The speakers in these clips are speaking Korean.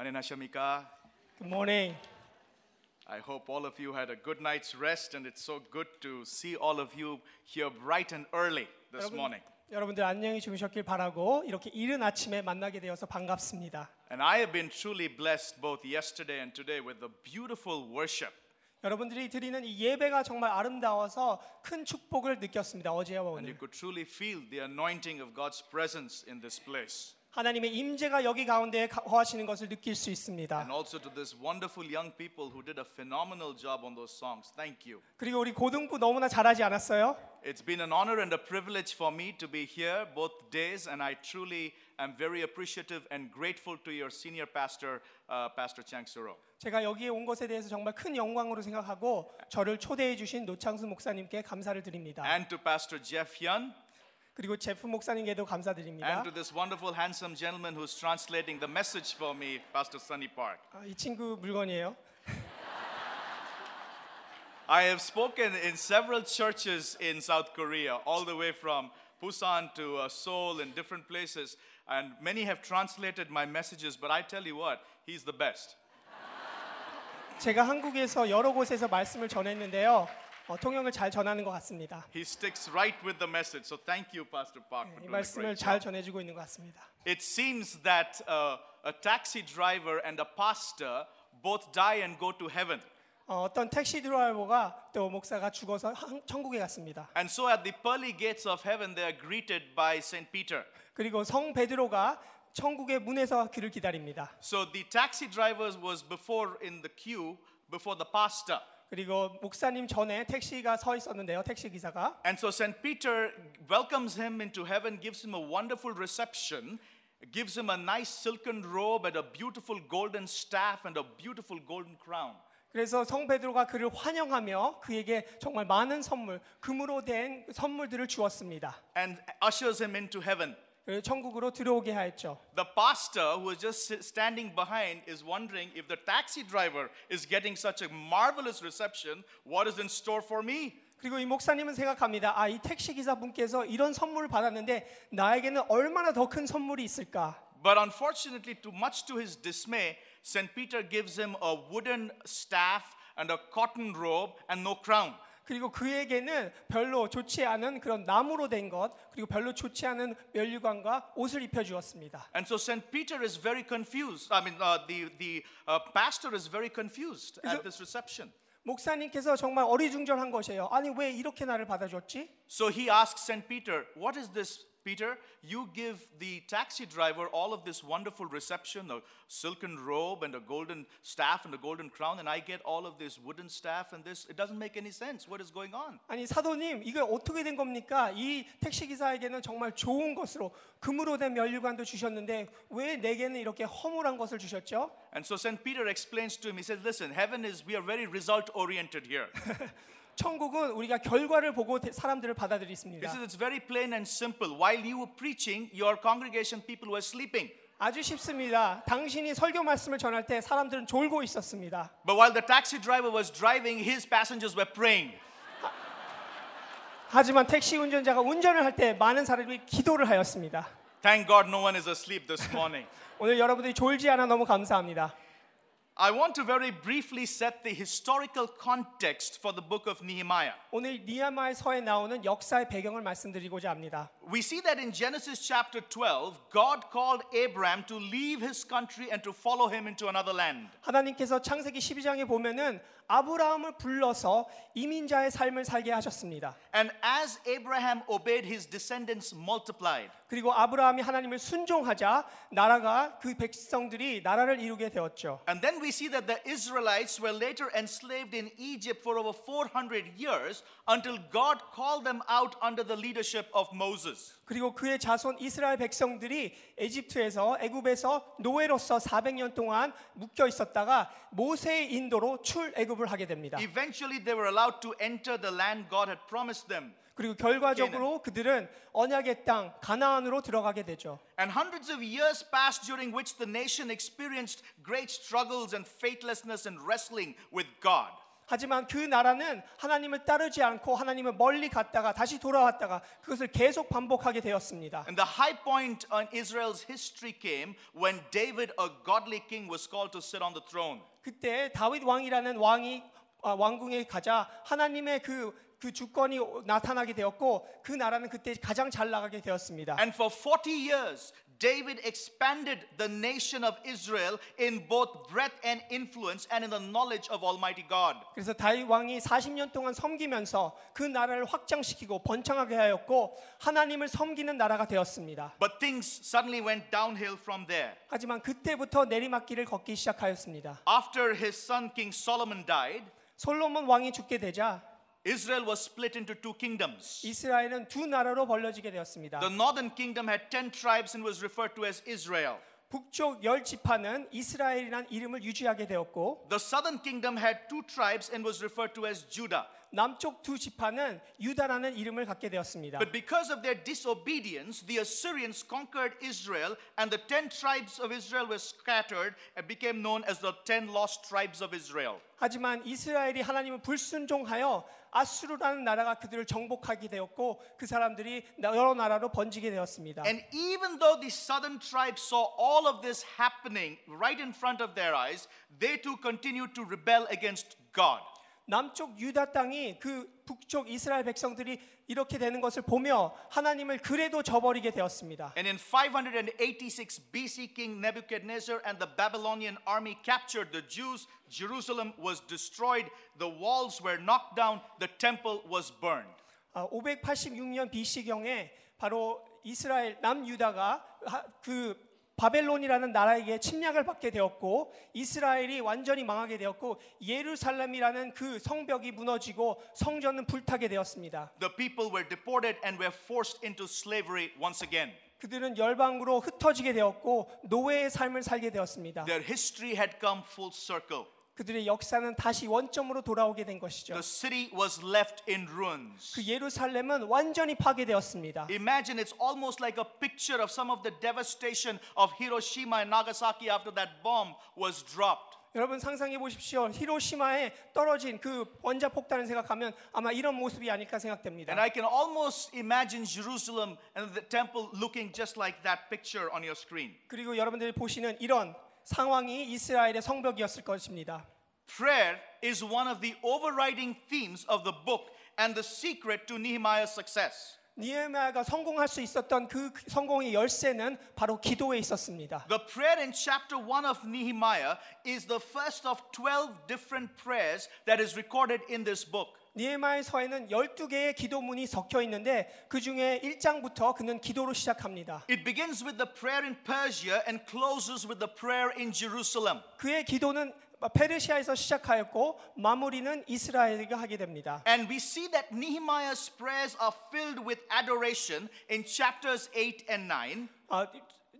안녕하십니까? Good morning. I hope all of you had a good night's rest and it's so good to see all of you here bright and early this 여러분, morning. 여러분들 안녕히 주무셨길 바라고 이렇게 이른 아침에 만나게 되어서 반갑습니다. And I have been truly blessed both yesterday and today with the beautiful worship. 여러분들이 드리는 이 예배가 정말 아름다워서 큰 축복을 느꼈습니다. 어제와 And you 오늘. could truly feel the anointing of God's presence in this place. 하나님의 임재가 여기 가운데 거하시는 것을 느낄 수 있습니다. And also to this wonderful young people who did a phenomenal job on those songs. Thank you. 그리고 우리 고등부 너무나 잘하지 않았어요? It's been an honor and a privilege for me to be here both days, and I truly am very appreciative and grateful to your senior pastor, uh, Pastor Chang Suro. 제가 여기에 온 것에 대해서 정말 큰 영광으로 생각하고 저를 초대해 주신 노창수 목사님께 감사를 드립니다. and to Pastor Jeff Hyun, 그리고 제프 목사님께도 감사드립니다. and to this wonderful, handsome gentleman who's translating the message for me, Pastor Sunny Park. 아, 이 친구 물건이에요. I have spoken in several churches in South Korea, all the way from Busan to uh, Seoul and different places, and many have translated my messages, but I tell you what, he's the best. 제가 한국에서 여러 곳에서 말씀을 전했는데요. 어, 통역을 잘 전하는 것 같습니다. He sticks right with the message, so thank you, Pastor Park, for 이 말씀을 잘. 전해주고 있는 것 같습니다. It seems that uh, a taxi driver and a pastor both die and go to heaven. 어, 어떤 택시 드라이버가 또 목사가 죽어서 한- 천국에 갔습니다. And so at the pearly gates of heaven, they are greeted by St. Peter. 그리고 성 베드로가 천국의 문에서 그를 기다립니다. So the taxi driver was before in the queue before the pastor. 그리고 목사님 전에 택시가 서 있었는데요. 택시 기사가 And so St. Peter welcomes him into heaven, gives him a wonderful reception, gives him a nice silken robe and a beautiful golden staff and a beautiful golden crown. 그래서 성 베드로가 그를 환영하며 그에게 정말 많은 선물, 금으로 된 선물들을 주었습니다. And ushers him into heaven. 그리고 천국으로 들어오게 하였죠. The pastor who is just sit- standing behind is wondering if the taxi driver is getting such a marvelous reception, what is in store for me? 그리고 이 목사님은 생각합니다. 아, 이 택시 기사 분께서 이런 선물을 받았는데 나에게는 얼마나 더 큰 선물이 있을까? But unfortunately, too much to his dismay, St. Peter gives him a wooden staff and a cotton robe and no crown. 그리고 그에게는 별로 좋지 않은 그런 나무로 된 것, 그리고 별로 좋지 않은 면류관과 옷을 입혀 주었습니다. And so St. Peter is very confused. I mean, uh, the, the uh, pastor is very confused at this reception. 목사님께서 정말 어리중절한 것이에요. 아니 왜 이렇게 나를 받아줬지? So he asks St. Peter, What is this, Peter? You give the taxi driver all of this wonderful reception, a silken robe and a golden staff and a golden crown, and I get all of this wooden staff and this. It doesn't make any sense. What is going on? 아니 사도님 이게 어떻게 된 겁니까? 이 택시 기사에게는 정말 좋은 것으로 금으로 된 면류관도 주셨는데 왜 내게는 이렇게 허물한 것을 주셨죠? And so St. Peter explains to him, he says, Listen, heaven is, we are very result oriented here. 천국은 우리가 결과를 보고 대- 사람들을 He 받아들였습니다. says, It's very plain and simple. While you were preaching, your congregation people were sleeping. 아주 쉽습니다. 당신이 설교 말씀을 전할 때 사람들은 졸고 있었습니다. But while the taxi driver was driving, his passengers were praying. 하지만 택시 운전자가 운전을 할 때 많은 사람들이 기도를 하였습니다. Thank God no one is asleep this morning. 오늘 여러분들이 졸지 않아 너무 감사합니다. I want to very briefly set the historical context for the book of Nehemiah. 오늘 니아마의서에 나오는 역사의 배경을 말씀드리고자 합니다. We see that in Genesis chapter 12, God called Abraham to leave his country and to follow him into another land. 하나님께서 창세기 12장에 보면은 아브라함을 불러서 이민자의 삶을 살게 하셨습니다. And as Abraham obeyed, his descendants multiplied. 그리고 아브라함이 하나님을 순종하자 나라가 그 백성들이 나라를 이루게 되었죠. And then we see that the Israelites were later enslaved in Egypt for over 400 years until God called them out under the leadership of Moses. 그리고 그의 자손 이스라엘 백성들이 에집트에서 애굽에서 노예로서 400년 동안 묶여 있었다가 모세의 인도로 출애굽을 하게 됩니다. Eventually, they were allowed to enter the land God had promised them. 그리고 결과적으로 그들은 언약의 땅 가나안으로 들어가게 되죠. And hundreds of years passed during which the nation experienced great struggles and faithlessness and wrestling with God. 하지만 그 나라는 하나님을 따르지 않고 하나님을 멀리 갔다가 다시 돌아왔다가 그것을 계속 반복하게 되었습니다. And the high point on Israel's history came when David, a godly king, was called to sit on the throne. 그때 다윗 왕이라는 왕이 아, 왕궁에 가자 하나님의 그, 그 주권이 나타나게 되었고 그 나라는 그때 가장 잘 나가게 되었습니다. And for 40 years, David expanded the nation of Israel in both breadth and influence and in the knowledge of Almighty God. 그래서 다윗 왕이 40년 동안 섬기면서 그 나라를 확장시키고 번창하게 하였고 하나님을 섬기는 나라가 되었습니다. But things suddenly went downhill from there. 하지만 그때부터 내리막길을 걷기 시작하였습니다. After his son King Solomon died, 솔로몬 왕이 죽게 되자 Israel was split into two kingdoms. 이스라엘은 두 나라로 벌려지게 되었습니다. The northern kingdom had 10 tribes and was referred to as Israel. 북쪽 열 지파는 이스라엘이란 이름을 유지하게 되었고 The southern kingdom had two tribes and was referred to as Judah. 남쪽 두 지파는 유다라는 이름을 갖게 되었습니다. But because of their disobedience, the Assyrians conquered Israel, and the ten tribes of Israel were scattered and became known as the ten lost tribes of Israel. 하지만 이스라엘이 하나님을 불순종하여 아수르라는 나라가 그들을 정복하게 되었고 그 사람들이 여러 나라로 번지게 되었습니다. And even though the southern tribes saw all of this happening right in front of their eyes, they too continued to rebel against God. 남쪽 유다 땅이 그 북쪽 이스라엘 백성들이 이렇게 되는 것을 보며 하나님을 그래도 저버리게 되었습니다. And in 586 BC, King Nebuchadnezzar and the Babylonian army captured the Jews. Jerusalem was destroyed, the walls were knocked down, the temple was burned. 아, 586년 BC경에 바로 이스라엘 남유다가 하- 그 바벨론이라는 나라에게 침략을 받게 되었고 이스라엘이 완전히 망하게 되었고 예루살렘이라는 그 성벽이 무너지고 성전은 불타게 되었습니다. The people were deported and were forced into slavery once again. 그들은 열방으로 흩어지게 되었고 노예의 삶을 살게 되었습니다. Their history had come full circle. 그들의 역사는 다시 원점으로 돌아오게 된 것이죠. The city was left in ruins. 그 예루살렘은 완전히 파괴되었습니다. Imagine it's almost like a picture of some of the devastation of Hiroshima and Nagasaki after that bomb was dropped. 여러분 상상해 보십시오. 히로시마에 떨어진 그 원자 폭탄을 생각하면 아마 이런 모습이 아닐까 생각됩니다. And I can almost imagine Jerusalem and the temple looking just like that picture on your screen. 그리고 여러분들이 보시는 이런 상황이 이스라엘의 성벽이었을 것입니다. Prayer is one of the overriding themes of the book and the secret to Nehemiah's success. 니에미아가 성공할 수 있었던 그 성공의 열쇠는 바로 기도에 있었습니다. The prayer in chapter 1 of Nehemiah is the first of 12 different prayers that is recorded in this book. 니에마의 서에는 12개의 기도문이 섞여 있는데 그 중에 1장부터 그는 기도로 시작합니다. It begins with the prayer in Persia and closes with the prayer in Jerusalem. 그의 기도는 페르시아에서 시작하였고 마무리는 이스라엘가 하게 됩니다. And we see that Nehemiah's prayers are filled with adoration in chapters 8 and 9. 아,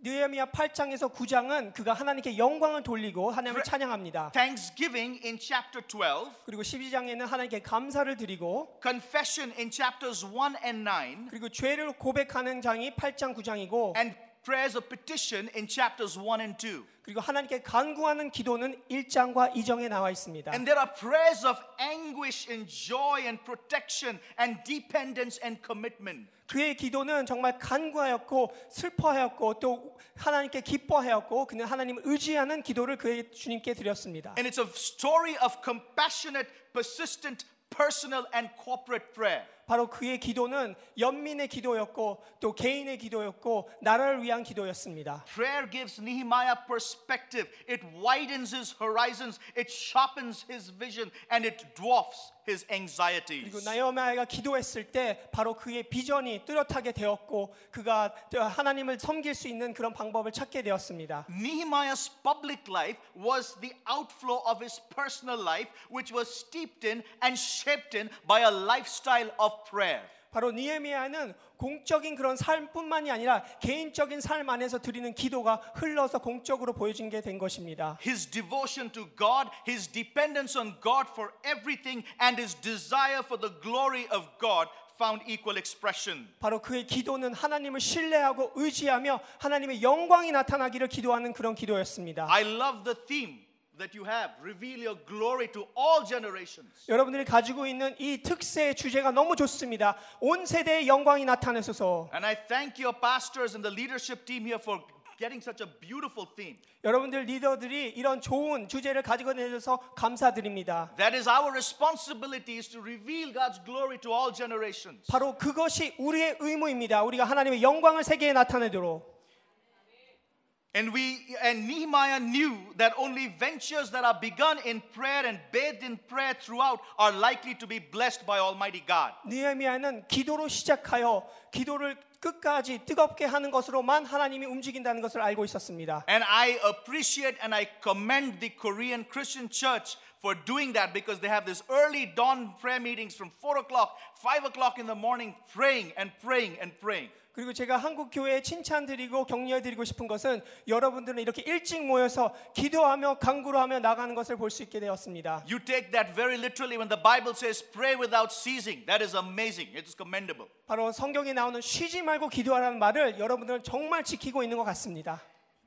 느헤미야 8장에서 9장은 그가 하나님께 영광을 돌리고 하나님을 찬양합니다. Thanksgiving in chapter 12. 그리고 12장에는 하나님께 감사를 드리고 Confession in chapters 1 and 9. 그리고 죄를 고백하는 장이 8장 9장이고 And prayers of petition in chapters 1 and 2. 그리고 하나님께 간구하는 기도는 1장과 2장에 나와 있습니다. And there are prayers of anguish and joy and protection and dependence and commitment. 그의 기도는 정말 간구하였고 슬퍼하였고 또 하나님께 기뻐하였고 그는 하나님을 의지하는 기도를 그의 주님께 드렸습니다. And it's a story of compassionate, persistent, personal, and corporate prayer. 바로 그의 기도는 연민의 기도였고 또 개인의 기도였고 나라를 위한 기도였습니다. Prayer gives Nehemiah perspective. It widens his horizons, it sharpens his vision, and it dwarfs his 그리고 anxieties. 나요마이가 기도했을 때 바로 그의 비전이 뚜렷하게 되었고 그가 하나님을 섬길 수 있는 그런 방법을 찾게 되었습니다. Nehemiah's public life was the outflow of his personal life, which was steeped in and shaped in by a lifestyle of prayer. 바로 니에미아는 공적인 그런 삶뿐만이 아니라 개인적인 삶 안에서 드리는 기도가 흘러서 공적으로 보여진 게 된 것입니다. His devotion to God, his dependence on God for everything, and his desire for the glory of God found equal expression. 바로 그의 기도는 하나님을 신뢰하고 의지하며 하나님의 영광이 나타나기를 기도하는 그런 기도였습니다. I love the theme that you have. Reveal your glory to all generations. 여러분들이 가지고 있는 이 특세 주제가 너무 좋습니다. 온 세대의 영광이 나타내소서. And I thank your pastors and the leadership team here for getting such a beautiful theme. 여러분들 리더들이 이런 좋은 주제를 가지고 내셔서 감사드립니다. That is our responsibility is to reveal God's glory to all generations. 바로 그것이 우리의 의무입니다. 우리가 하나님의 영광을 세계에 나타내도록. And we and Nehemiah knew that only ventures that are begun in prayer and bathed in prayer throughout are likely to be blessed by Almighty God. 느헤미야는 기도로 시작하여 기도를 끝까지 뜨겁게 하는 것으로만 하나님이 움직인다는 것을 알고 있었습니다. And I appreciate and I commend the Korean Christian church for doing that because they have this early dawn prayer meetings from 4 o'clock, 5 o'clock in the morning, praying and praying and praying. 그리고 제가 한국 교회에 칭찬드리고 격려해드리고 싶은 것은 여러분들은 이렇게 일찍 모여서 기도하며 강구로 하며 나가는 것을 볼 수 있게 되었습니다. You take that very literally when the Bible says pray without ceasing. That is amazing. It is commendable. 바로 성경에 나오는 쉬지 말고 기도하라는 말을 여러분들은 정말 지키고 있는 것 같습니다.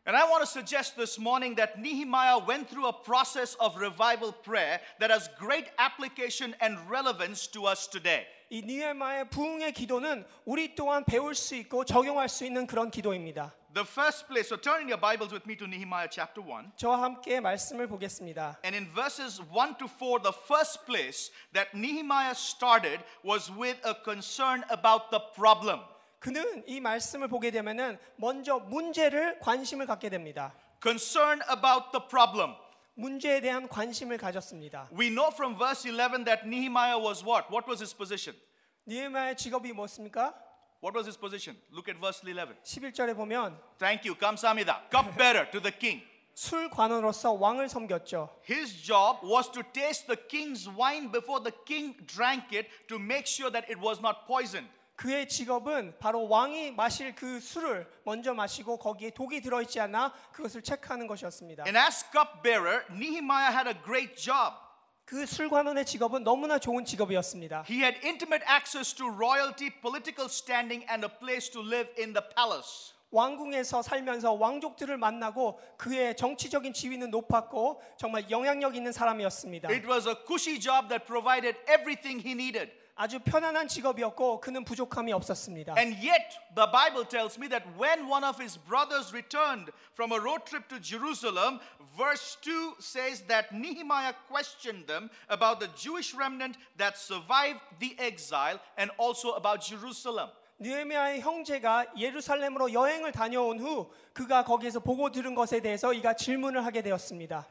And I want to suggest this morning that Nehemiah went through a process of revival prayer that has great application and relevance to us today. 이 니에마의 부흥의 기도는 우리 또한 배울 수 있고 적용할 수 있는 그런 기도입니다. The first place, so turn in your Bibles with me to Nehemiah chapter 1. 저와 함께 말씀을 보겠습니다. And in verses 1 to 4, the first place that Nehemiah started was with a concern about the problem. 그는 이 말씀을 보게 되면은 먼저 문제를 관심을 갖게 됩니다. Concern about the problem. 문제에 대한 관심을 가졌습니다. We know from verse 11 that Nehemiah was what? What was his position? 니에마의 직업이 무엇입니까? What was his position? Look at verse 11. 11절에 보면 Thank you. 감사합니다. Cupbearer to the king. 술관으로서 왕을 섬겼죠. His job was to taste the king's wine before the king drank it to make sure that it was not poisoned. 그의 직업은 바로 왕이 마실 그 술을 먼저 마시고 거기에 독이 들어 있지 않나 그것을 체크하는 것이었습니다. And as cupbearer, Nehemiah had a great job. 그 술관원의 직업은 너무나 좋은 직업이었습니다. He had intimate access to royalty, political standing, and a place to live in the palace. 왕궁에서 살면서 왕족들을 만나고 그의 정치적인 지위는 높았고 정말 영향력 있는 사람이었습니다. It was a cushy job that provided everything he needed. 아주 편안한 직업이었고 그는 부족함이 없었습니다. And yet, the Bible tells me that when one of his brothers returned from a road trip to Jerusalem, verse 2 says that Nehemiah questioned them about the Jewish remnant that survived the exile and also about Jerusalem. 느헤미야의 형제가 예루살렘으로 여행을 다녀온 후 그가 거기에서 보고 들은 것에 대해서 이가 질문을 하게 되었습니다.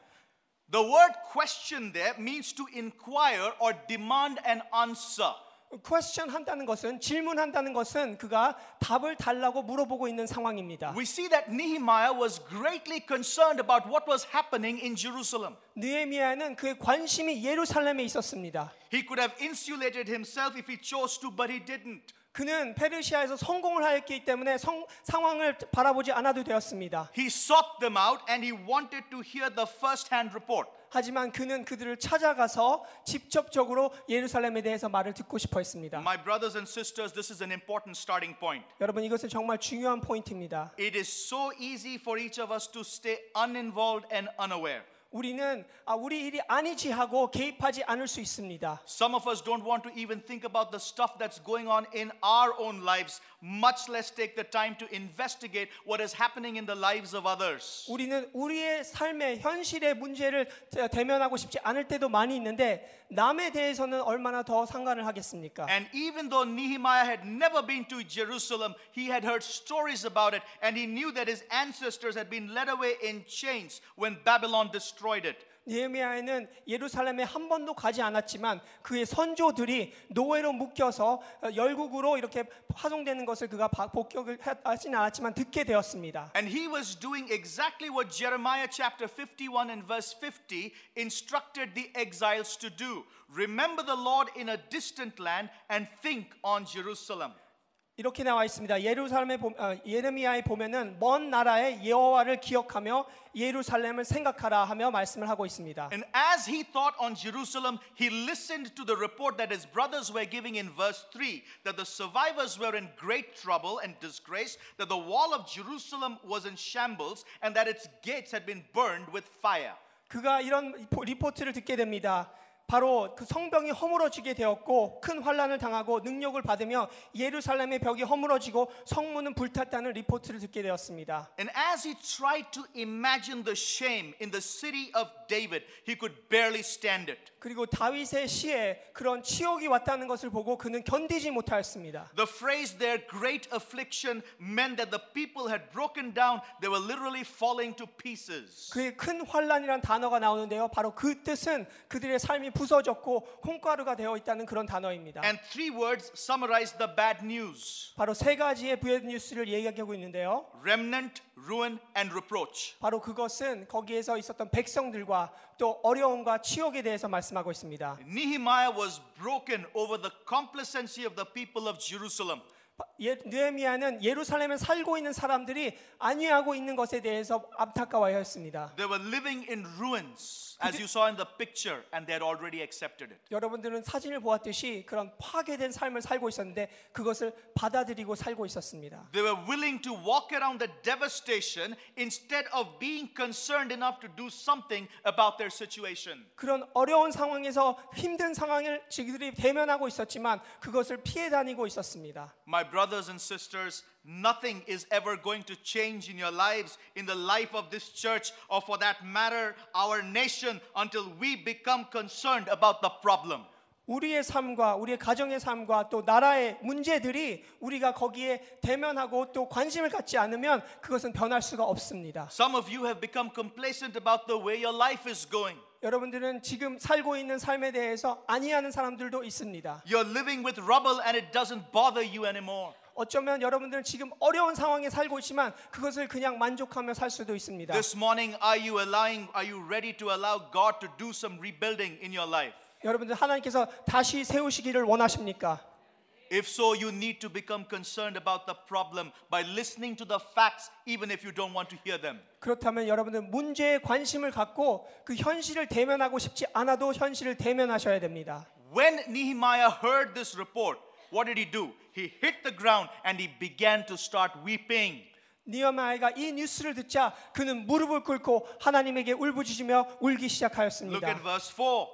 The word question there means to inquire or demand an answer. question 한다는 것은 질문한다는 것은 그가 답을 달라고 물어보고 있는 상황입니다. We see that Nehemiah was greatly concerned about what was happening in Jerusalem. 느헤미야는 그의 관심이 예루살렘에 있었습니다. He could have insulated himself if he chose to, but he didn't. 그는 페르시아에서 성공을 하였기 때문에 성, 상황을 바라보지 않아도 되었습니다. He sought them out and he wanted to hear the first hand report. 하지만 그는 그들을 찾아가서 직접적으로 예루살렘에 대해서 말을 듣고 싶어 했습니다. My brothers and sisters, this is an important starting point. 여러분 이것은 정말 중요한 포인트입니다. It is so easy for each of us to stay uninvolved and unaware. 우리는 아, 우리 일이 아니지 하고 개입하지 않을 수 있습니다. Some of us don't want to even think about the stuff that's going on in our own lives, much less take the time to investigate what is happening in the lives of others. 우리는 우리의 삶의 현실의 문제를 대- 대면하고 싶지 않을 때도 많이 있는데 남에 대해서는 얼마나 더 상관을 하겠습니까? And even though Nehemiah had never been to Jerusalem, he had heard stories about it, and he knew that his ancestors had been led away in chains when Babylon destroyed it. 니에미아에는 예루살렘에 한 번도 가지 않았지만 그의 선조들이 노예로 묶여서 어, 열국으로 이렇게 파송되는 것을 그가 바- 복격을 하- 하진 않았지만 듣게 되었습니다. And he was doing exactly what Jeremiah chapter 51 and verse 50 instructed the exiles to do. Remember the Lord in a distant land and think on Jerusalem. 이렇게 나와 있습니다. 예루살렘에 보, 어, 예레미야에 보면은 먼 나라의 여호와를 기억하며 예루살렘을 생각하라 하며 말씀을 하고 있습니다. And as he thought on Jerusalem, he listened to the report that his brothers were giving in verse 3 that the survivors were in great trouble and disgrace, that the wall of Jerusalem was in shambles, and that its gates had been burned with fire. 그가 이런 리포- 리포트를 듣게 됩니다. 바로 그 성벽이 허물어지게 되었고 큰 환란을 당하고 능력을 받으며 예루살렘의 벽이 허물어지고 성문은 불탔다는 리포트를 듣게 되었습니다. And as he tried to imagine the shame in the city of David, he could barely stand it. 그리고 다윗의 시에 그런 치욕이 왔다는 것을 보고 그는 견디지 못하였습니다. The phrase there, great affliction, meant that the people had broken down. They were literally falling to pieces. 그의 큰 환란이란 단어가 나오는데요. 바로 그 뜻은 그들의 삶이 부서졌고 콩가루가 되어 있다는 그런 단어입니다. And three words summarize the bad news 바로 세 가지의 부의 뉴스를 얘기하고 있는데요. remnant, ruin, and reproach. 바로 그것은 거기에서 있었던 백성들과 또 어려움과 치욕에 대해서 말씀하고 있습니다. Nehemiah was broken over the complacency of the people of Jerusalem. 예, 느헤미야는 예루살렘에 살고 있는 사람들이 안위하고 있는 것에 대해서 안타까워하였습니다. They were living in ruins, as you saw in the picture, and they had already accepted it. 여러분들은 사진을 보았듯이 그런 파괴된 삶을 살고 있었는데 그것을 받아들이고 살고 있었습니다. They were willing to walk around the devastation instead of being concerned enough to do something about their situation. 그런 어려운 상황에서 힘든 상황을 지그들이 대면하고 있었지만 그것을 피해 다니고 있었습니다. My brothers and sisters, nothing is ever going to change in your lives, in the life of this church, or for that matter, our nation, until we become concerned about the problem. 우리의 삶과 우리의 가정의 삶과 또 나라의 문제들이 우리가 거기에 대면하고 또 관심을 갖지 않으면 그것은 변할 수가 없습니다. Some of you have become complacent about the way your life is going. 여러분들은 지금 살고 있는 삶에 대해서 아니하는 사람들도 있습니다. You're living with rubble and it doesn't bother you anymore. 어쩌면 여러분들은 지금 어려운 상황에 살고 있지만 그것을 그냥 만족하며 살 수도 있습니다. This morning, are you allowing, are you ready to allow God to do some rebuilding in your life? 여러분들 하나님께서 다시 세우시기를 원하십니까? If so, you need to become concerned about the problem by listening to the facts, even if you don't want to hear them. 그렇다면 여러분들 문제에 관심을 갖고 그 현실을 대면하고 싶지 않아도 현실을 대면하셔야 됩니다. When Nehemiah heard this report, what did he do? He hit the ground and he began to start weeping. 니어마이가 이 뉴스를 듣자 그는 무릎을 꿇고 하나님에게 울부짖으며 울기 Look 시작하였습니다. at verse 4.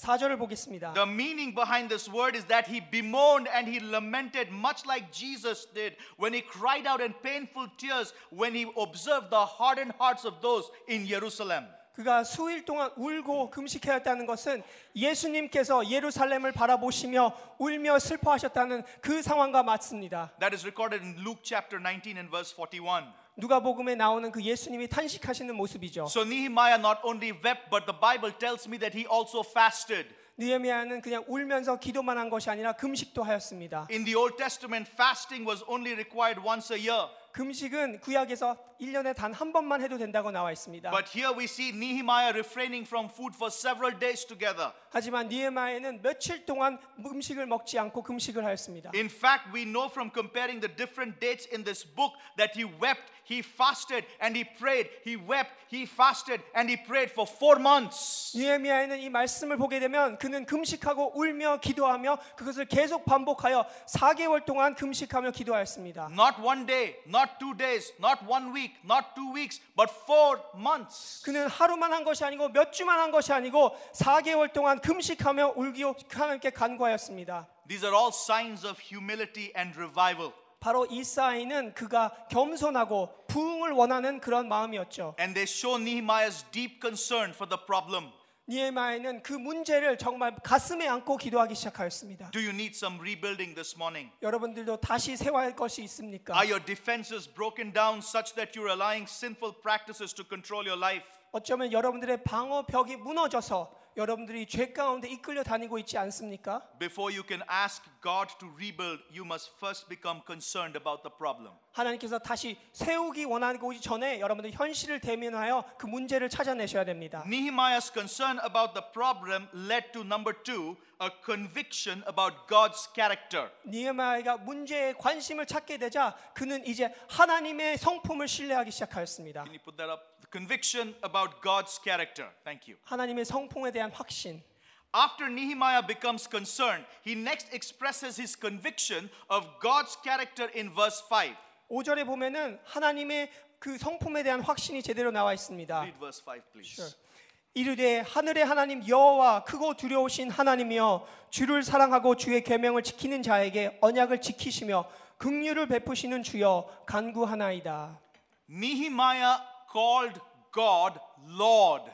4절을 보겠습니다. The meaning behind this word is that he bemoaned and he lamented, much like Jesus did when he cried out in painful tears when he observed the hardened hearts of those in Jerusalem. 그가 수일 동안 울고 금식하였다는 것은 예수님께서 예루살렘을 바라보시며 울며 슬퍼하셨다는 그 상황과 맞습니다. That is recorded in Luke chapter 19 and verse 41. 누가복음에 나오는 그 예수님이 탄식하시는 모습이죠. So Nehemiah not only wept, but the Bible tells me that he also fasted. 느헤미야는 그냥 울면서 기도만 한 것이 아니라 금식도 하였습니다. In the Old Testament, fasting was only required once a year. 금식은 구약에서 1년에 단 한 번만 해도 된다고 나와 있습니다. But here we see Nehemiah refraining from food for several days together. 하지만 니에마에는 며칠 동안 음식을 먹지 않고 금식을 하였습니다. In fact, we know from comparing the different dates in this book that he wept, he fasted, and he prayed. He wept, he fasted, and he prayed for four months. 니에미야에는 이 말씀을 보게 되면 그는 금식하고 울며 기도하며 그것을 계속 반복하여 4개월 동안 금식하며 기도하였습니다. Not one day, not two days, not one week, not two weeks, but four months. 그는 하루만 한 것이 아니고 몇 주만 한 것이 아니고 4개월 동안 금식하며 울기로 하나님께 간구하였습니다. These are all signs of humility and revival. 바로 이 사인은 그가 겸손하고 부흥을 원하는 그런 마음이었죠. And they show Nehemiah's deep concern for the problem. 니에마에는 그 문제를 정말 가슴에 안고 기도하기 시작하였습니다. Do you need some rebuilding this morning? 여러분들도 다시 세워야 할 것이 있습니까? Are your defenses broken down such that you're allowing sinful practices to control your life? 어쩌면 여러분들의 방어 벽이 무너져서 여러분들이 죄 가운데 이끌려 다니고 있지 않습니까? Before you can ask God to rebuild, you must first become concerned about the problem. 하나님께서 다시 세우기 원하고 전에 여러분들 현실을 대면하여 그 문제를 찾아내셔야 됩니다. Nehemiah's concern about the problem led to number two, a conviction about God's character. 니에마이가 문제에 관심을 찾게 되자 그는 이제 하나님의 성품을 신뢰하기 시작하였습니다. Can you put that up? The conviction about God's character. Thank you. 하나님의 성품에 대한 확신. After Nehemiah becomes concerned, he next expresses his conviction of God's character in verse 5. 5절에 보면은 하나님의 그 성품에 대한 확신이 제대로 나와 있습니다. Read verse 5, please. Sure. 이르되 하늘의 하나님 여호와 크고 두려우신 하나님이여 주를 사랑하고 주의 계명을 지키는 자에게 언약을 지키시며 긍휼을 베푸시는 주여 간구하나이다. Nehemiah called God Lord.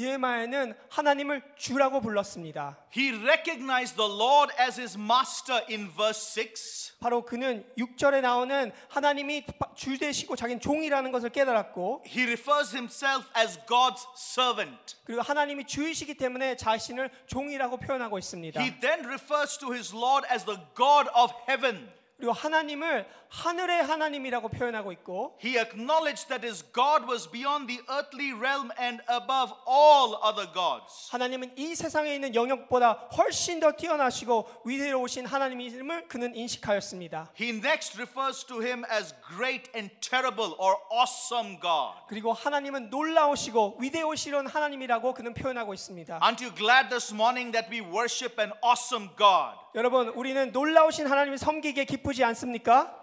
니에마야는 하나님을 주라고 불렀습니다. He recognized the Lord as his master in verse 6. 바로 그는 6절에 나오는 하나님이 주 되시고 자기는 종이라는 것을 깨달았고 He refers himself as God's servant. 그리고 하나님이 주이시기 때문에 자신을 종이라고 표현하고 있습니다. He then refers to his Lord as the God of heaven. 그리고 하나님을 하늘의 하나님이라고 표현하고 있고 He acknowledged that his God was beyond the earthly realm and above all other gods. 하나님은 이 세상에 있는 영역보다 훨씬 더 뛰어나시고 위대로우신 하나님임을 그는 인식하였습니다. He next refers to him as great and terrible or awesome God. 그리고 하나님은 놀라우시고 위대오시는 하나님이라고 그는 표현하고 있습니다. Aren't you glad this morning that we worship an awesome God? 여러분, 우리는 놀라우신 하나님을 섬기기에 기쁘 지 않습니까?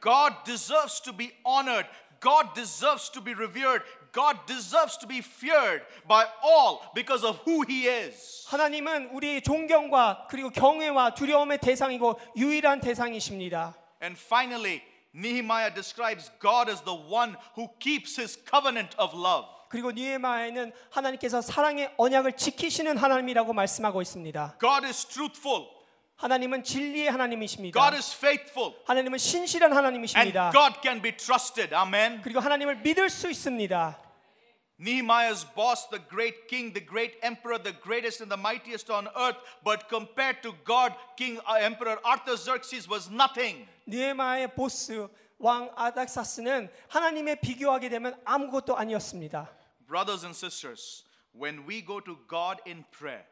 God deserves to be honored. God deserves to be revered. God deserves to be feared by all because of who he is. 하나님은 우리 존경과 그리고 경외와 두려움의 대상이고 유일한 대상이십니다. And finally, Nehemiah describes God as the one who keeps his covenant of love. 그리고 니에마에는 하나님께서 사랑의 언약을 지키시는 하나님이라고 말씀하고 있습니다. God is truthful. 하나님은 진리의 하나님이십니다. God is faithful. 하나님은 신실한 And 하나님이십니다. God can be trusted. Amen. 그리고 하나님을 믿을 수 있습니다. Nehemiah's boss, the great king, the great emperor, the greatest and the mightiest on earth, but compared to God, King uh, Emperor Artaxerxes was nothing. 니에마의 보스 왕 아닥사스는 하나님의 비교하게 되면 아무것도 아니었습니다. Brothers and sisters, when we go to God in prayer,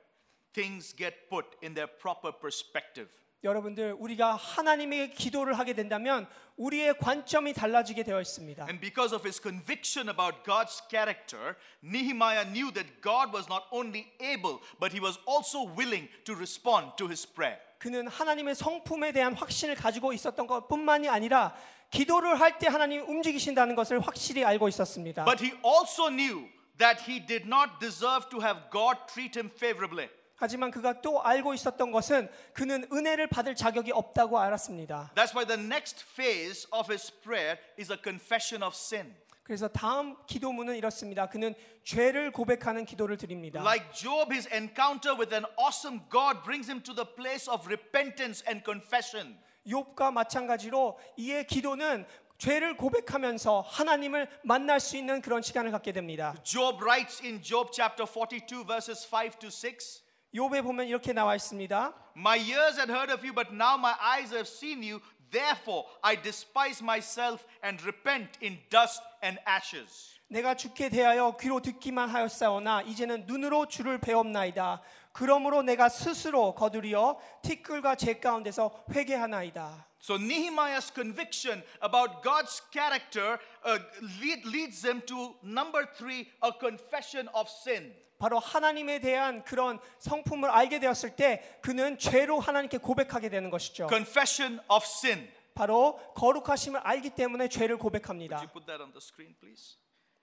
things get put in their proper perspective. 여러분들 우리가 하나님에게 기도를 하게 된다면 우리의 관점이 달라지게 되어 있습니다. And because of his conviction about God's character, Nehemiah knew that God was not only able, but he was also willing to respond to his prayer. 그는 하나님의 성품에 대한 확신을 가지고 있었던 것뿐만이 아니라 기도를 할 때 하나님이 움직이신다는 것을 확실히 알고 있었습니다. But he also knew that he did not deserve to have God treat him favorably. 하지만 그가 또 알고 있었던 것은 그는 은혜를 받을 자격이 없다고 알았습니다. That's why the next phase of his prayer is a confession of sin. 그래서 다음 기도문은 이렇습니다. 그는 죄를 고백하는 기도를 드립니다. Like Job, his encounter with an awesome God brings him to the place of repentance and confession. 욥과 마찬가지로 이의 기도는 죄를 고백하면서 하나님을 만날 수 있는 그런 시간을 갖게 됩니다. Job writes in Job chapter 42, verses 5 to 6. 욥에 보면 이렇게 나와 있습니다. My ears had heard of you, but now my eyes have seen you. Therefore, I despise myself and repent in dust and ashes. 내가 주께 대하여 귀로 듣기만 하였사오나 이제는 눈으로 주를 배옵나이다. 그러므로 내가 스스로 거두리어 티끌과 재 가운데서 회개하나이다. So Nehemiah's conviction about God's character uh, lead, leads him to number three, a confession of sin. 바로 하나님에 대한 그런 성품을 알게 되었을 때 그는 죄로 하나님께 고백하게 되는 것이죠. Confession of sin. 바로 거룩하심을 알기 때문에 죄를 고백합니다. you put that on the screen, please?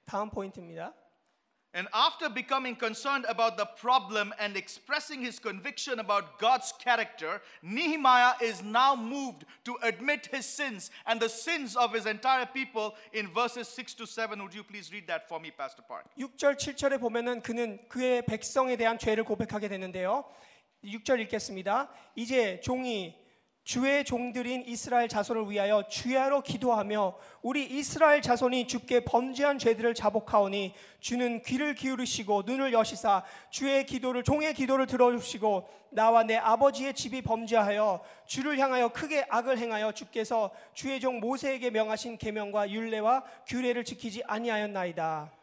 다음 포인트입니다. And after becoming concerned about the problem and expressing his conviction about God's character, Nehemiah is now moved to admit his sins and the sins of his entire people in verses 6 to 7. Would you please read that for me, Pastor Park? 6절 7절에 보면은 그는 그의 백성에 대한 죄를 고백하게 되는데요. 6절 읽겠습니다. 이제 종이 주의 종들인 이스라엘 자손을 위하여 주야로 기도하며 우리 이스라엘 자손이 주께 범죄한 죄들을 자복하오니 주는 귀를 기울이시고 눈을 여시사 주의 기도를 종의 기도를 들어주시고 나와 내 아버지의 집이 범죄하여 주를 향하여 크게 악을 행하여 주께서 주의 종 모세에게 명하신 계명과 율례와 규례를 지키지 아니하였나이다.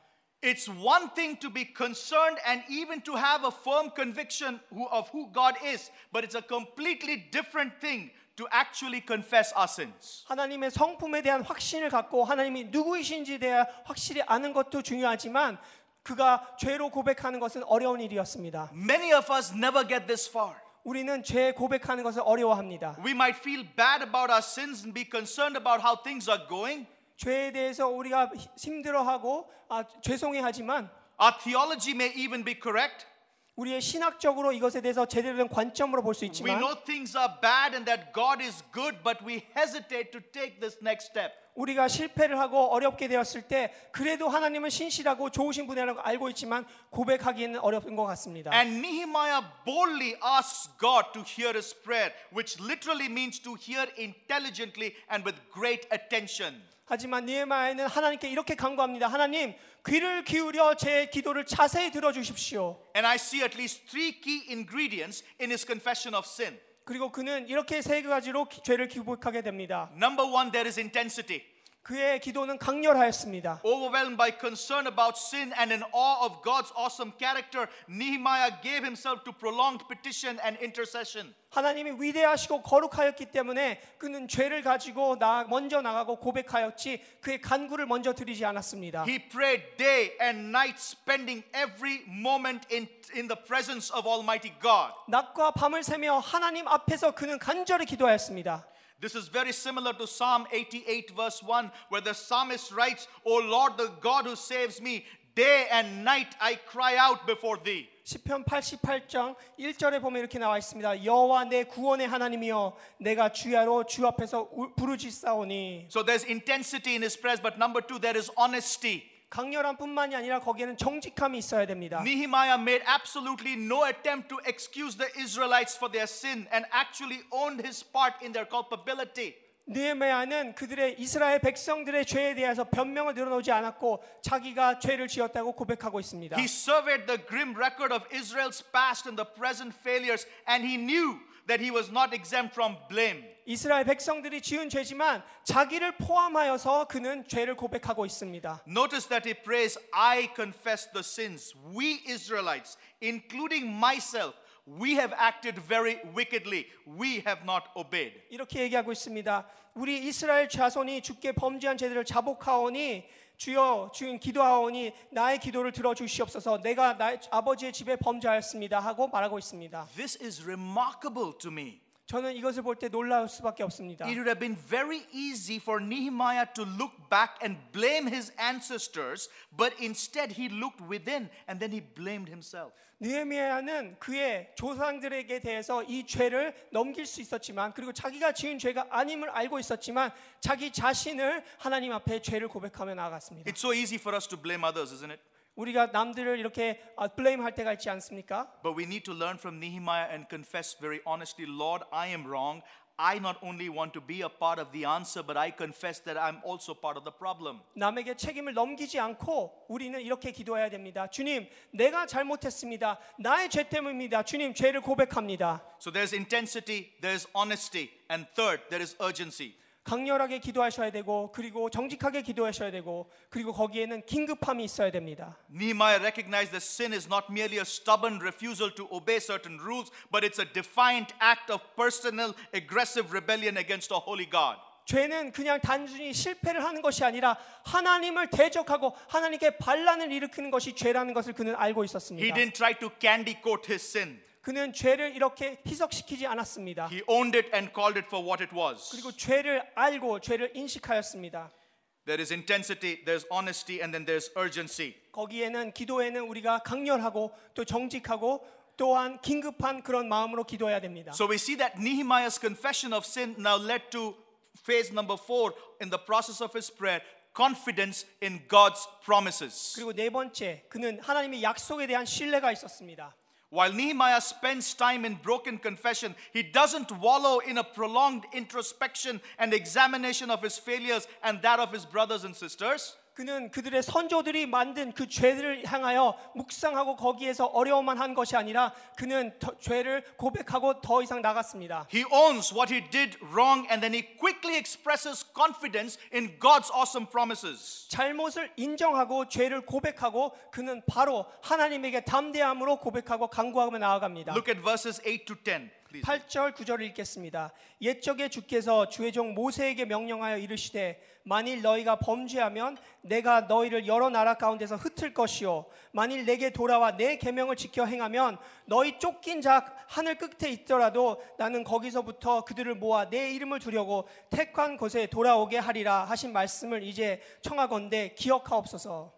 It's one thing to be concerned and even to have a firm conviction who, of who God is, but it's a completely different thing to actually confess our sins. 하나님의 성품에 대한 확신을 갖고 하나님이 누구이신지에 대해 확실히 아는 것도 중요하지만 그가 죄로 고백하는 것은 어려운 일이었습니다. Many of us never get this far. 우리는 죄 고백하는 것을 어려워합니다. We might feel bad about our sins and be concerned about how things are going, 죄에 대해서 우리가 힘들어하고 아, 죄송해하지만 Our theology may even be correct. 우리의 신학적으로 이것에 대해서 제대로 된 관점으로 볼수 We 있지만 know things are bad and that God is good, but we hesitate to take this next step. 우리가 실패를 하고 어렵게 되었을 때 그래도 하나님은 신실하고 좋으신 분이라는 걸 알고 있지만 고백하기는 어려운 것 같습니다. And Nehemiah boldly asks God to hear his prayer, which literally means to hear intelligently and with great attention. 하지만 니에마야는 하나님께 이렇게 간구합니다. 하나님 귀를 기울여 제 기도를 자세히 들어 주십시오. And I see at least three key ingredients in his confession of sin. 그리고 그는 이렇게 세 가지로 기- 죄를 기복하게 됩니다. Number one, there is intensity. 그의 기도는 강렬하였습니다. Overwhelmed by concern about sin and in awe of God's awesome character, Nehemiah gave himself to prolonged petition and intercession. 하나님이 위대하시고 거룩하였기 때문에 그는 죄를 가지고 나 먼저 나가고 고백하였지 그의 간구를 먼저 드리지 않았습니다. He prayed day and night, spending every moment in, in the presence of Almighty God. 낮과 밤을 새며 하나님 앞에서 그는 간절히 기도하였습니다. This is very similar to Psalm 88, verse 1, where the psalmist writes, O Lord, the God who saves me, day and night I cry out before thee. 시편 88장 1절에 보면 이렇게 나와 있습니다. 여호와 내 구원의 하나님이여 내가 주야로 주 앞에서 우- 부르짖사오니 So there's intensity in his prayers, but number two, there is honesty. 강렬한 뿐만이 아니라 거기에는 정직함이 있어야 됩니다. Nehemiah made absolutely no attempt to excuse the Israelites for their sin and actually owned his part in their culpability. 느헤미야는 그들의 이스라엘 백성들의 죄에 대해서 변명을 늘어놓지 않았고 자기가 죄를 지었다고 고백하고 있습니다. He surveyed the grim record of Israel's past and the present failures, and he knew that he was not exempt from blame. 이스라엘 백성들이 지은 죄지만 자기를 포함하여서 그는 죄를 고백하고 있습니다. Notice that he prays, I confess the sins. We Israelites, including myself, we have acted very wickedly. We have not obeyed. 이렇게 얘기하고 있습니다. 우리 이스라엘 자손이 주께 범죄한 죄들을 자복하오니 주여 주인 기도하오니 나의 기도를 들어 주시옵소서. 내가 나의 아버지의 집에 범죄하였습니다 하고 말하고 있습니다. This is remarkable to me. 저는 이것을 볼 때 놀라울 수밖에 없습니다. It would have been very easy for Nehemiah to look back and blame his ancestors, but instead he looked within and then he blamed himself. 느헤미야는 그의 조상들에게 대해서 이 죄를 넘길 수 있었지만 그리고 자기가 지은 죄가 아님을 알고 있었지만 자기 자신을 하나님 앞에 죄를 고백하며 나아갔습니다. It's so easy for us to blame others, isn't it? 우리가 남들을 이렇게 아, 블레임 할 때가 있지 않습니까? But we need to learn from Nehemiah and confess very honestly Lord, I am wrong. I not only want to be a part of the answer, but I confess that I'm also part of the problem. 남에게 책임을 넘기지 않고 우리는 이렇게 기도해야 됩니다. 주님, 내가 잘못했습니다. 나의 죄 때문입니다. 주님, 죄를 고백합니다. So there's intensity, there's honesty, and third, there is urgency. 강렬하게 기도하셔야 되고 그리고 정직하게 기도하셔야 되고 그리고 거기에는 긴급함이 있어야 됩니다. Nehemiah recognized that sin is not merely a stubborn refusal to obey certain rules, but it's a defiant act of personal, aggressive rebellion against a holy God. 죄는 그냥 단순히 실패를 하는 것이 아니라 하나님을 대적하고 하나님께 반란을 일으키는 것이 죄라는 것을 그는 알고 He 있었습니다. didn't try to candy coat his sin, 그는 죄를 이렇게 희석시키지 않았습니다. he owned it and called it for what it was. 그리고 죄를 알고 죄를 인식하였습니다. There is intensity, there's honesty, and then there's urgency. 거기에는 기도에는 우리가 강렬하고 또 정직하고 또한 긴급한 그런 마음으로 기도해야 됩니다. So we see that Nehemiah's confession of sin now led to phase number four in the process of his prayer confidence in God's promises. 그리고 네 번째, 그는 하나님의 약속에 대한 신뢰가 있었습니다. While Nehemiah spends time in broken confession, he doesn't wallow in a prolonged introspection and examination of his failures and that of his brothers and sisters. 그는 그들의 선조들이 만든 그 죄를 향하여 묵상하고 거기에서 어려움만 한 것이 아니라 그는 더- 죄를 고백하고 더 이상 나갔습니다. He owns what he did wrong and then he quickly expresses confidence in God's awesome promises. 잘못을 인정하고 죄를 고백하고 그는 바로 하나님에게 담대함으로 고백하고 강구하며 나아갑니다. Look at verses 8 to 10, please. 8절 9절을 읽겠습니다. 옛적에 주께서 주의 종 모세에게 명령하여 이르시되 만일 너희가 범죄하면 내가 너희를 여러 나라 가운데서 흩을 것이요 만일 내게 돌아와 내 계명을 지켜 행하면 너희 쫓긴 자 하늘 끝에 있더라도 나는 거기서부터 그들을 모아 내 이름을 두려고 택한 곳에 돌아오게 하리라 하신 말씀을 이제 청하건대 기억하옵소서.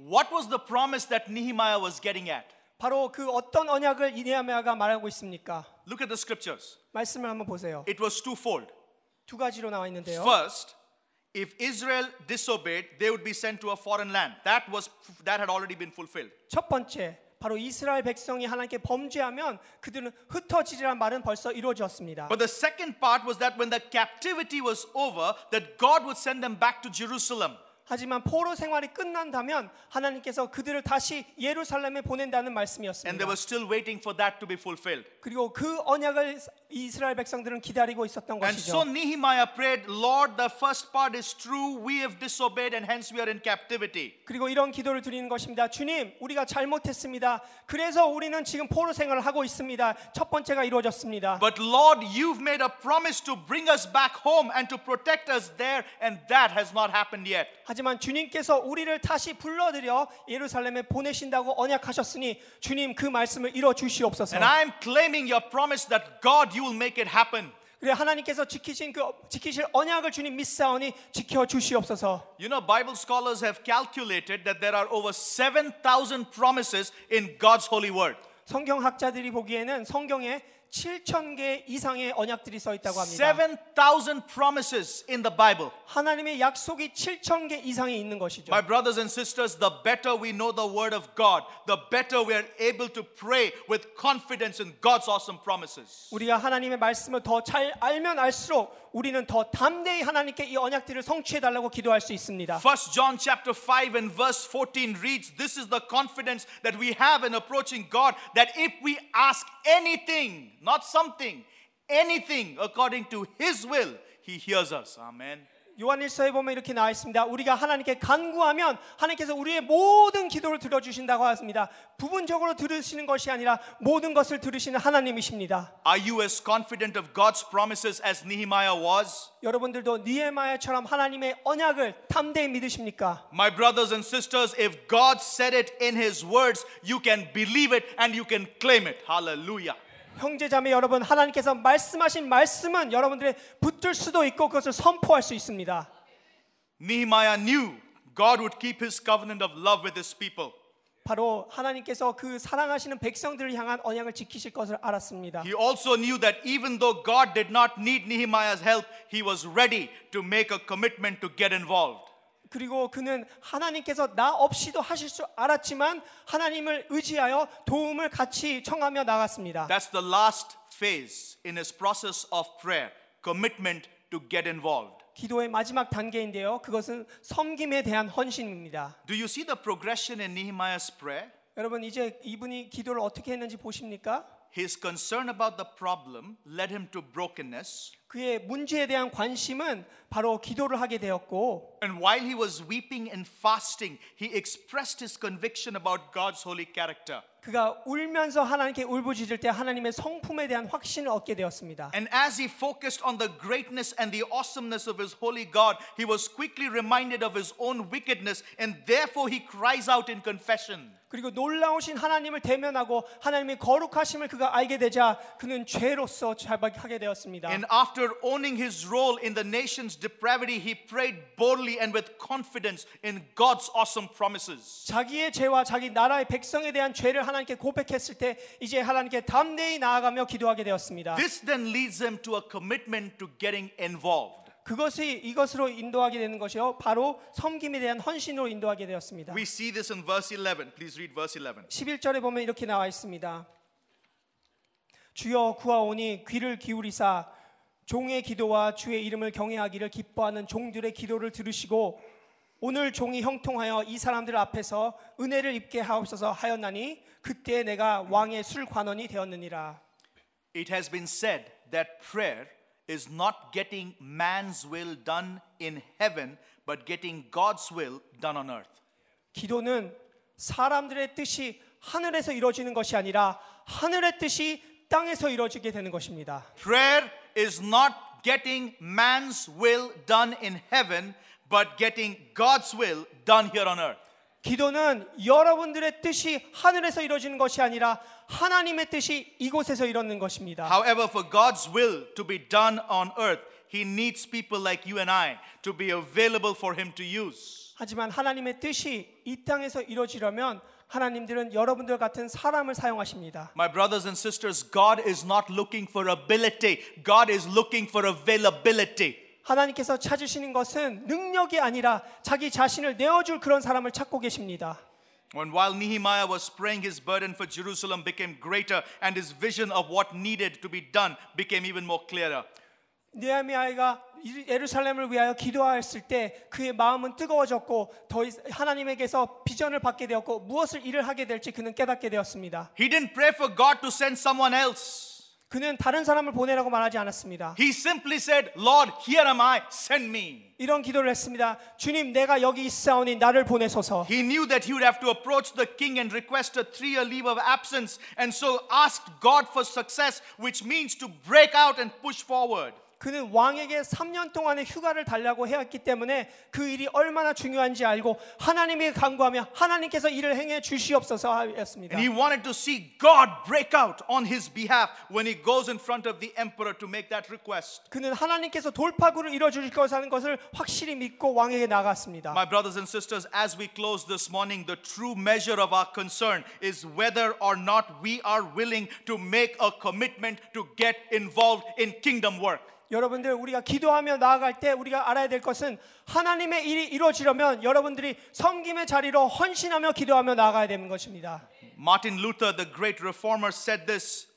What was the promise that Nehemiah was getting at? 바로 그 어떤 언약을 이네아메아가 말하고 있습니까? Look at the scriptures. 말씀을 한번 보세요. It was twofold. 두 가지로 나와 있는데요. First, if Israel disobeyed, they would be sent to a foreign land. That was that had already been fulfilled. 첫 번째, 바로 이스라엘 백성이 하나님께 범죄하면 그들은 흩어지리란 말은 벌써 이루어졌습니다. But the second part was that when the captivity was over, that God would send them back to Jerusalem. 하지만 포로 생활이 끝난다면 하나님께서 그들을 다시 예루살렘에 보낸다는 And 말씀이었습니다. they were still waiting for that to be fulfilled. 그리고 그 언약을 이스라엘 백성들은 기다리고 있었던 And so 것이죠. Nehemiah prayed, Lord, the first part is true. We have disobeyed and hence we are in captivity. 그리고 이런 기도를 드리는 것입니다. 주님, 우리가 잘못했습니다. 그래서 우리는 지금 포로 생활을 하고 있습니다. 첫 번째가 이루어졌습니다. But Lord, you've made a promise to bring us back home and to protect us there, and that has not happened yet. 하지만 주님께서 우리를 다시 불러들여 예루살렘에 보내신다고 언약하셨으니 주님 그 말씀을 이뤄 주시옵소서. And I'm claiming your promise that God, you will make it happen. 그래 하나님께서 지키신 그 지키실 언약을 주님 믿사오니 지켜 주시옵소서. You know, Bible scholars have calculated that there are over 7,000 promises in God's holy word. 성경학자들이 보기에는 성경에 7천 개 이상의 언약들이 써 있다고 합니다. 7,000 promises in the Bible. 하나님의 약속이 7천 개 이상이 있는 것이죠. My brothers and sisters, the better we know the word of God, the better we are able to pray with confidence in God's awesome promises. 우리가 하나님의 말씀을 더 잘 알면 알수록 우리는 더 담대히 하나님께 이 언약들을 성취해 달라고 기도할 수 있습니다. First John chapter 5 and verse 14 reads, This is the confidence that we have in approaching God, that if we ask anything, not something, anything according to His will, He hears us. Amen. 요한일서에 보면 이렇게 나와 있습니다. 우리가 하나님께 간구하면 하나님께서 우리의 모든 기도를 들어주신다고 하십니다. 부분적으로 들으시는 것이 아니라 모든 것을 들으시는 하나님이십니다. Are you as confident of God's promises as Nehemiah was? 여러분들도 니에마야처럼 하나님의 언약을 담대히 믿으십니까? My brothers and sisters, if God said it in His words, you can believe it and you can claim it. Hallelujah. 형제자매 여러분, 하나님께서 말씀하신 말씀은 여러분들의 붙들 수도 있고 그것을 선포할 수 있습니다. Nehemiah knew God would keep His covenant of love with His people. 바로 하나님께서 그 사랑하시는 백성들을 향한 언약을 지키실 것을 알았습니다. He also knew that even though God did not need Nehemiah's help, he was ready to make a commitment to get involved. 그리고 그는 하나님께서 나 없이도 하실 줄 알았지만 하나님을 의지하여 도움을 같이 청하며 나갔습니다. That's the last phase in his process of prayer commitment to get involved. 기도의 마지막 단계인데요. 그것은 섬김에 대한 헌신입니다. Do you see the progression in Nehemiah's prayer? 여러분 이제 이분이 기도를 어떻게 했는지 보십니까? His concern about the problem led him to brokenness. 그의 문제에 대한 관심은 바로 기도를 하게 되었고 And while he was weeping and fasting, he expressed his conviction about God's holy character. 그가 울면서 하나님께 울부짖을 때 하나님의 성품에 대한 확신을 얻게 되었습니다. And as he focused on the greatness and the awesomeness of his holy God, he was quickly reminded of his own wickedness, and therefore he cries out in confession. 그리고 놀라우신 하나님을 대면하고 하나님의 거룩하심을 그가 알게 되자 그는 죄로서 자박하게 되었습니다. And after owning his role in the nation's depravity, he prayed boldly and with confidence in God's awesome promises. 자기의 죄와 자기 나라의 백성에 대한 죄를 하나님께 고백했을 때 이제 하나님께 담대히 나아가며 기도하게 되었습니다. This then leads him to a commitment to getting involved. 그것이 이것으로 인도하게 되는 것이요 바로 섬김에 대한 헌신으로 인도하게 되었습니다. We see this in verse 11. Please read verse 11. 11절에 보면 이렇게 나와 있습니다. 주여 구하오니 귀를 기울이사 종의 기도와 주의 이름을 경외하기를 기뻐하는 종들의 기도를 들으시고 오늘 종이 형통하여 이 사람들 앞에서 은혜를 입게 하옵소서 하였나니 그때 내가 왕의 술 관원이 되었느니라. It has been said that prayer is not getting man's will done in heaven, but getting God's will done on earth. 기도는 사람들의 뜻이 하늘에서 이루어지는 것이 아니라 하늘의 뜻이 땅에서 이루어지게 되는 것입니다. Prayer is not getting man's will done in heaven, but getting God's will done here on earth. 기도는 여러분들의 뜻이 하늘에서 이루어지는 것이 아니라 하나님의 뜻이 이곳에서 이루어지는 것입니다. However, for God's will to be done on earth, He needs people like you and I to be available for Him to use. 하지만 하나님의 뜻이 이 땅에서 이루어지려면 하나님들은 여러분들 같은 사람을 사용하십니다. My brothers and sisters, God is not looking for ability, God is looking for availability. 하나님께서 찾으시는 것은 능력이 아니라 자기 자신을 내어줄 그런 사람을 찾고 계십니다. When while Nehemiah was praying, his burden for Jerusalem became greater, and his vision of what needed to be done became even more clearer. 느헤미야가 예루살렘을 위하여 기도하였을 때 그의 마음은 뜨거워졌고 더 하나님에게서 비전을 받게 되었고 무엇을 일을 하게 될지 그는 깨닫게 되었습니다. He didn't pray for God to send someone else. 그는 다른 사람을 보내라고 말하지 않았습니다. He simply said, Lord, here am I, send me. 이런 기도를 했습니다. 주님, 내가 여기 있사오니 나를 보내소서. He knew that he would have to approach the king and request a three year leave of absence, and so asked God for success, which means to break out and push forward. 그는 왕에게 3년 동안의 휴가를 달라고 해왔기 때문에 그 일이 얼마나 중요한지 알고 하나님에게 간구하며 하나님께서 일을 행해 주시옵소서 하였습니다. And he wanted to see God break out on his behalf when he goes in front of the emperor to make that request. 그는 하나님께서 돌파구를 이루어 주실 것이라는 것을 확실히 믿고 왕에게 나갔습니다. My brothers and sisters, as we close this morning, the true measure of our concern is whether or not we are willing to make a commitment to get involved in kingdom work. 여러분들 우리가 기도하며 나아갈 때 우리가 알아야 될 것은 하나님의 일이 이루어지려면 여러분들이 섬김의 자리로 헌신하며 기도하며 나아가야 되는 것입니다. Martin Luther, the great reformer, said this.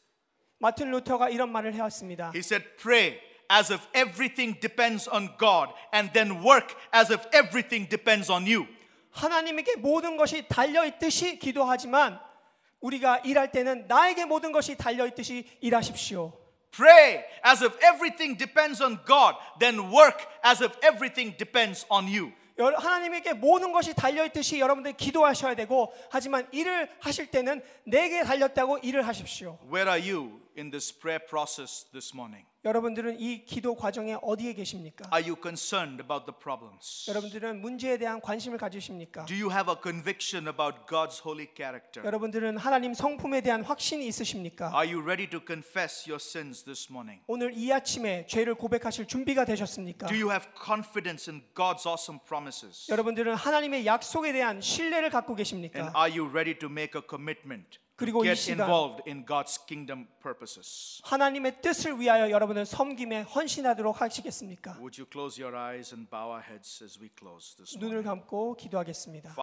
마틴 루터가 이런 말을 해왔습니다. He said, Pray as if everything depends on God, and then work as if everything depends on you. 하나님에게 모든 것이 달려 있듯이 기도하지만 우리가 일할 때는 나에게 모든 것이 달려 있듯이 일하십시오. Pray as if everything depends on God, then work as if everything depends on you. 여- 하나님에게 모든 것이 달려 있듯이 여러분들 기도하셔야 되고 하지만 일을 하실 때는 내게 달렸다고 일을 하십시오. Where are you in this prayer process this morning? 여러분들은 이 기도 과정에 어디에 계십니까? Are you concerned about the problems? 여러분들은 문제에 대한 관심을 가지십니까? Do you have a conviction about God's holy character? 여러분들은 하나님 성품에 대한 확신이 있으십니까? Are you ready to confess your sins this morning? 오늘 이 아침에 죄를 고백하실 준비가 되셨습니까? Do you have confidence in God's awesome promises? 여러분들은 하나님의 약속에 대한 신뢰를 갖고 And 계십니까? are you ready to make a commitment 그리고 이 get 시간- involved in God's kingdom purposes? 하나님의 뜻을 위하여 여러분을 섬김에 헌신하도록 하시겠습니까? Would you close your eyes and bow our heads as we close this 눈을? 감고 기도하겠습니다.